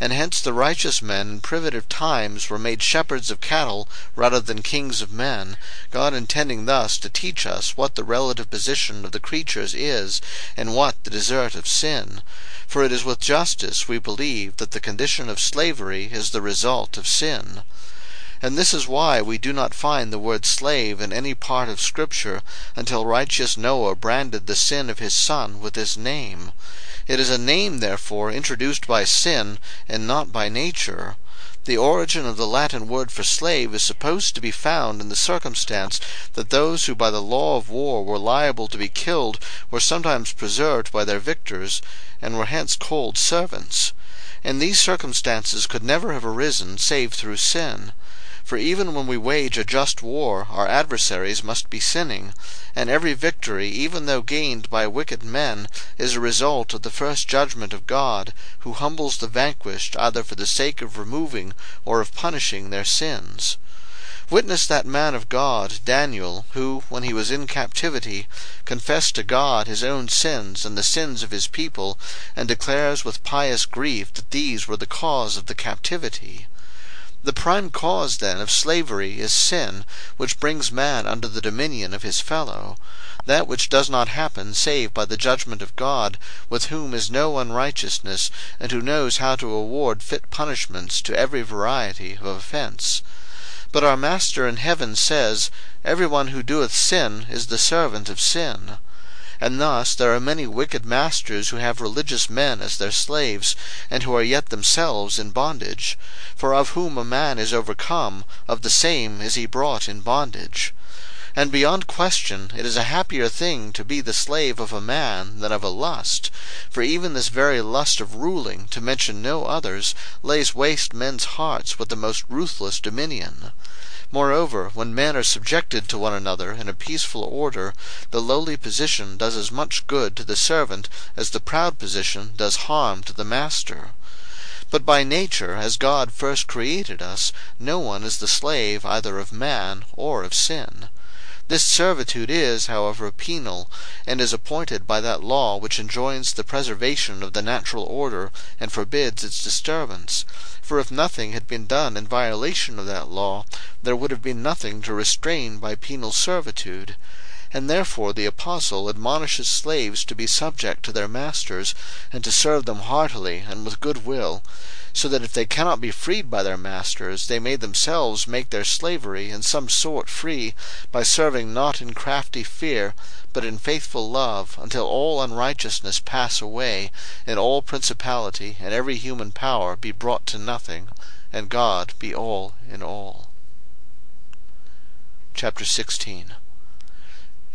and hence the righteous men in primitive times were made shepherds of cattle rather than kings of men, God intending thus to teach us what the relative position of the creatures is, and what the desert of sin. For it is with justice we believe that the condition of slavery is the result of sin. And this is why we do not find the word slave in any part of Scripture until righteous Noah branded the sin of his son with this name. It is a name, therefore, introduced by sin, and not by nature. The origin of the Latin word for slave is supposed to be found in the circumstance that those who by the law of war were liable to be killed were sometimes preserved by their victors, and were hence called servants. And these circumstances could never have arisen save through sin. For even when we wage a just war, our adversaries must be sinning, and every victory, even though gained by wicked men, is a result of the first judgment of God, who humbles the vanquished either for the sake of removing or of punishing their sins. Witness that man of God, Daniel, who, when he was in captivity, confessed to God his own sins and the sins of his people, and declares with pious grief that these were the cause of the captivity. The prime cause, then, of slavery is sin, which brings man under the dominion of his fellow; that which does not happen save by the judgment of God, with whom is no unrighteousness, and who knows how to award fit punishments to every variety of offence. But our Master in heaven says, Every one who doeth sin is the servant of sin. And thus there are many wicked masters who have religious men as their slaves, and who are yet themselves in bondage. For of whom a man is overcome, of the same is he brought in bondage. And beyond question it is a happier thing to be the slave of a man than of a lust; for even this very lust of ruling, to mention no others, lays waste men's hearts with the most ruthless dominion. Moreover, when men are subjected to one another in a peaceful order, the lowly position does as much good to the servant as the proud position does harm to the master. But by nature, as God first created us, no one is the slave either of man or of sin. This servitude is, however, penal, and is appointed by that law which enjoins the preservation of the natural order and forbids its disturbance. For if nothing had been done in violation of that law, there would have been nothing to restrain by penal servitude. And therefore the Apostle admonishes slaves to be subject to their masters, and to serve them heartily and with good will; so that if they cannot be freed by their masters, they may themselves make their slavery in some sort free, by serving not in crafty fear, but in faithful love, until all unrighteousness pass away, and all principality and every human power be brought to nothing, and God be all in all. CHAPTER 16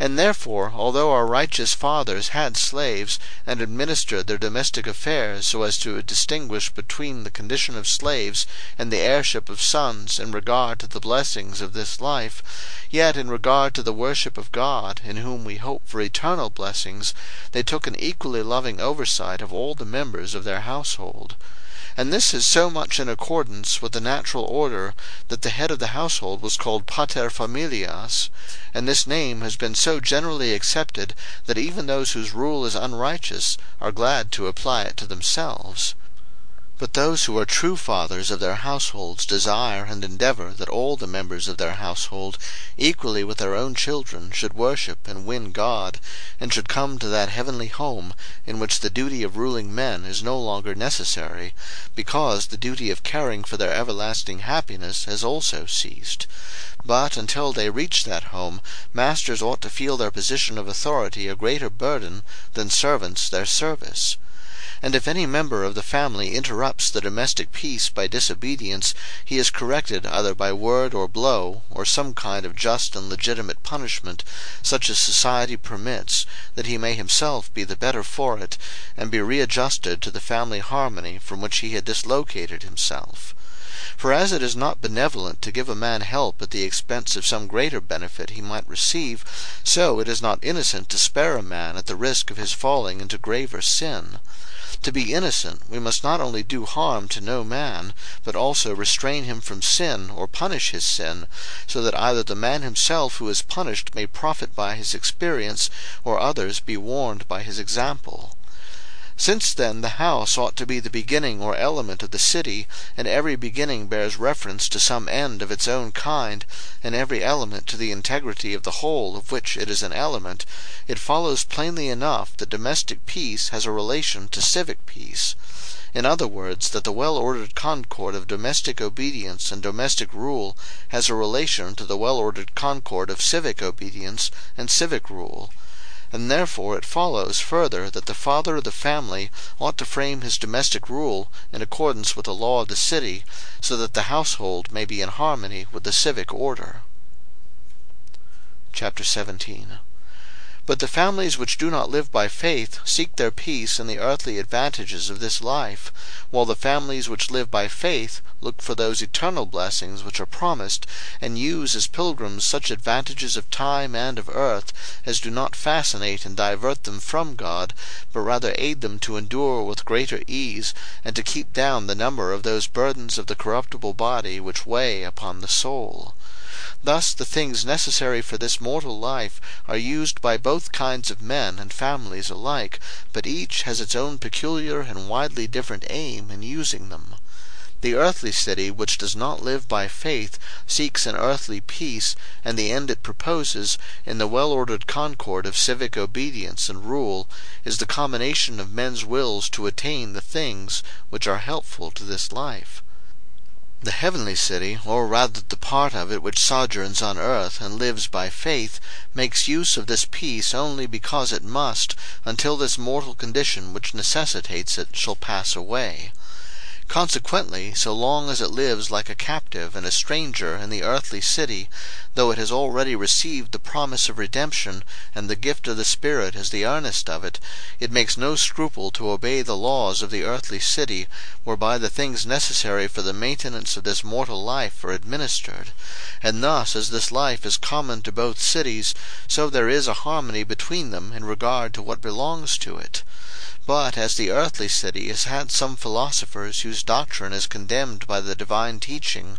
And therefore, although our righteous fathers had slaves, and administered their domestic affairs so as to distinguish between the condition of slaves and the heirship of sons in regard to the blessings of this life, yet in regard to the worship of God, in whom we hope for eternal blessings, they took an equally loving oversight of all the members of their household. And this is so much in accordance with the natural order that the head of the household was called pater familias, and this name has been so generally accepted that even those whose rule is unrighteous are glad to apply it to themselves. But those who are true fathers of their households desire and endeavor that all the members of their household, equally with their own children, should worship and win God, and should come to that heavenly home in which the duty of ruling men is no longer necessary, because the duty of caring for their everlasting happiness has also ceased. But until they reach that home, masters ought to feel their position of authority a greater burden than servants their service. And if any member of the family interrupts the domestic peace by disobedience, he is corrected either by word or blow, or some kind of just and legitimate punishment, such as society permits, that he may himself be the better for it, and be readjusted to the family harmony from which he had dislocated himself. For as it is not benevolent to give a man help at the expense of some greater benefit he might receive, so it is not innocent to spare a man at the risk of his falling into graver sin. To be innocent, we must not only do harm to no man, but also restrain him from sin, or punish his sin, so that either the man himself who is punished may profit by his experience, or others be warned by his example. Since then the house ought to be the beginning or element of the city, and every beginning bears reference to some end of its own kind, and every element to the integrity of the whole of which it is an element, it follows plainly enough that domestic peace has a relation to civic peace. In other words, that the well ordered concord of domestic obedience and domestic rule has a relation to the well ordered concord of civic obedience and civic rule. And therefore it follows further that the father of the family ought to frame his domestic rule in accordance with the law of the city, so that the household may be in harmony with the civic order. Chapter 17 but the families which do not live by faith seek their peace in the earthly advantages of this life, while the families which live by faith look for those eternal blessings which are promised, and use as pilgrims such advantages of time and of earth as do not fascinate and divert them from God, but rather aid them to endure with greater ease, and to keep down the number of those burdens of the corruptible body which weigh upon the soul. Thus the things necessary for this mortal life are used by both kinds of men and families alike, but each has its own peculiar and widely different aim in using them. The earthly city which does not live by faith seeks an earthly peace, and the end it proposes, in the well ordered concord of civic obedience and rule, is the combination of men's wills to attain the things which are helpful to this life. The heavenly city, or rather the part of it which sojourns on earth and lives by faith, makes use of this peace only because it must, until this mortal condition which necessitates it shall pass away. Consequently, so long as it lives like a captive and a stranger in the earthly city, though it has already received the promise of redemption, and the gift of the Spirit as the earnest of it, it makes no scruple to obey the laws of the earthly city, whereby the things necessary for the maintenance of this mortal life are administered. And thus, as this life is common to both cities, so there is a harmony between them in regard to what belongs to it. But as the earthly city has had some philosophers whose doctrine is condemned by the divine teaching,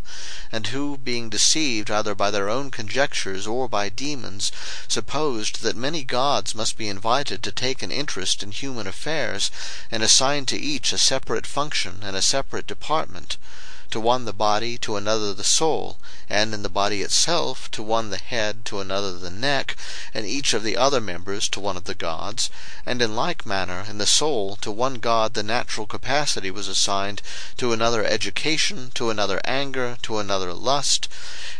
and who, being deceived either by their own conjectures or by demons, supposed that many gods must be invited to take an interest in human affairs, and assign to each a separate function and a separate department to one the body, to another the soul, and in the body itself, to one the head, to another the neck, and each of the other members to one of the gods; and in like manner in the soul, to one god the natural capacity was assigned, to another education, to another anger, to another lust;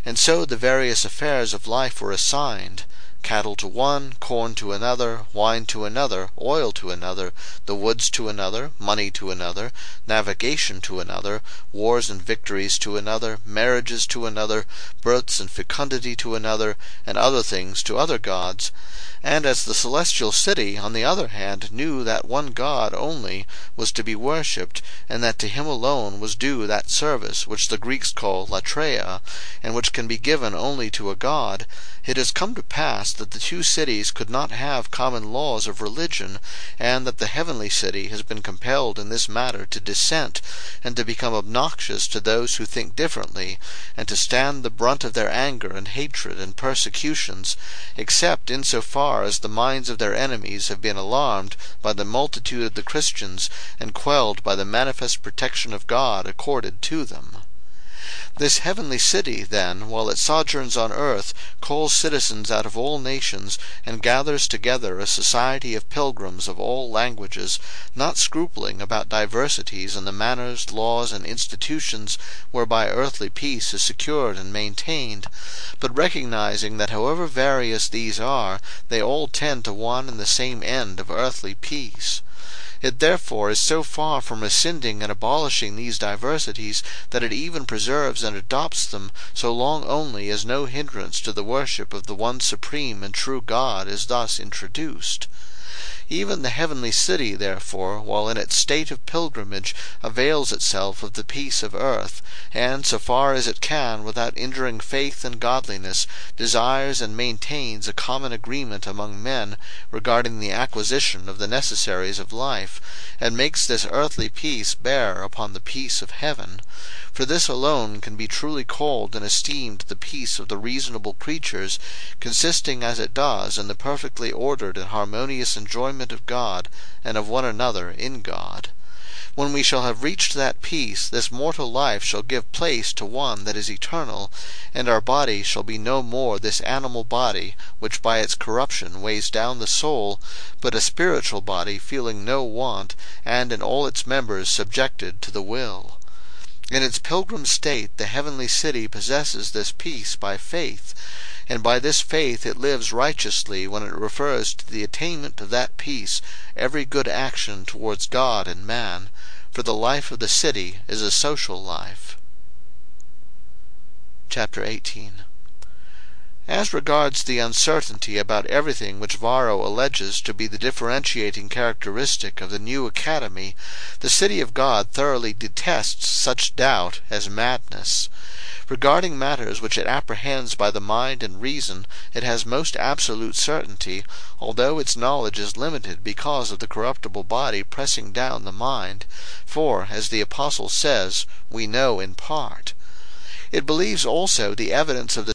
and so the various affairs of life were assigned. Cattle to one, corn to another, wine to another, oil to another, the woods to another, money to another, navigation to another, wars and victories to another, marriages to another, births and fecundity to another, and other things to other gods; and as the celestial city, on the other hand, knew that one God only was to be worshipped, and that to him alone was due that service which the Greeks call latreia, and which can be given only to a God, it has come to pass that the two cities could not have common laws of religion, and that the heavenly city has been compelled in this matter to dissent, and to become obnoxious to those who think differently, and to stand the brunt of their anger and hatred and persecutions, except in so far as the minds of their enemies have been alarmed by the multitude of the Christians, and quelled by the manifest protection of God accorded to them. This heavenly city, then, while it sojourns on earth, calls citizens out of all nations, and gathers together a society of pilgrims of all languages, not scrupling about diversities in the manners, laws, and institutions whereby earthly peace is secured and maintained, but recognizing that however various these are, they all tend to one and the same end of earthly peace. It therefore is so far from rescinding and abolishing these diversities, that it even preserves and adopts them, so long only as no hindrance to the worship of the one supreme and true God is thus introduced. Even the heavenly city, therefore, while in its state of pilgrimage, avails itself of the peace of earth, and, so far as it can without injuring faith and godliness, desires and maintains a common agreement among men regarding the acquisition of the necessaries of life, and makes this earthly peace bear upon the peace of heaven. For this alone can be truly called and esteemed the peace of the reasonable creatures, consisting as it does in the perfectly ordered and harmonious enjoyment of God, and of one another in God. When we shall have reached that peace, this mortal life shall give place to one that is eternal, and our body shall be no more this animal body, which by its corruption weighs down the soul, but a spiritual body feeling no want, and in all its members subjected to the will. In its pilgrim state the heavenly city possesses this peace by faith, and by this faith it lives righteously when it refers to the attainment of that peace every good action towards God and man, for the life of the city is a social life. Chapter 18 As regards the uncertainty about everything which Varro alleges to be the differentiating characteristic of the new academy, the city of God thoroughly detests such doubt as madness. Regarding matters which it apprehends by the mind and reason, it has most absolute certainty, although its knowledge is limited because of the corruptible body pressing down the mind; for, as the Apostle says, we know in part. It believes also the evidence of the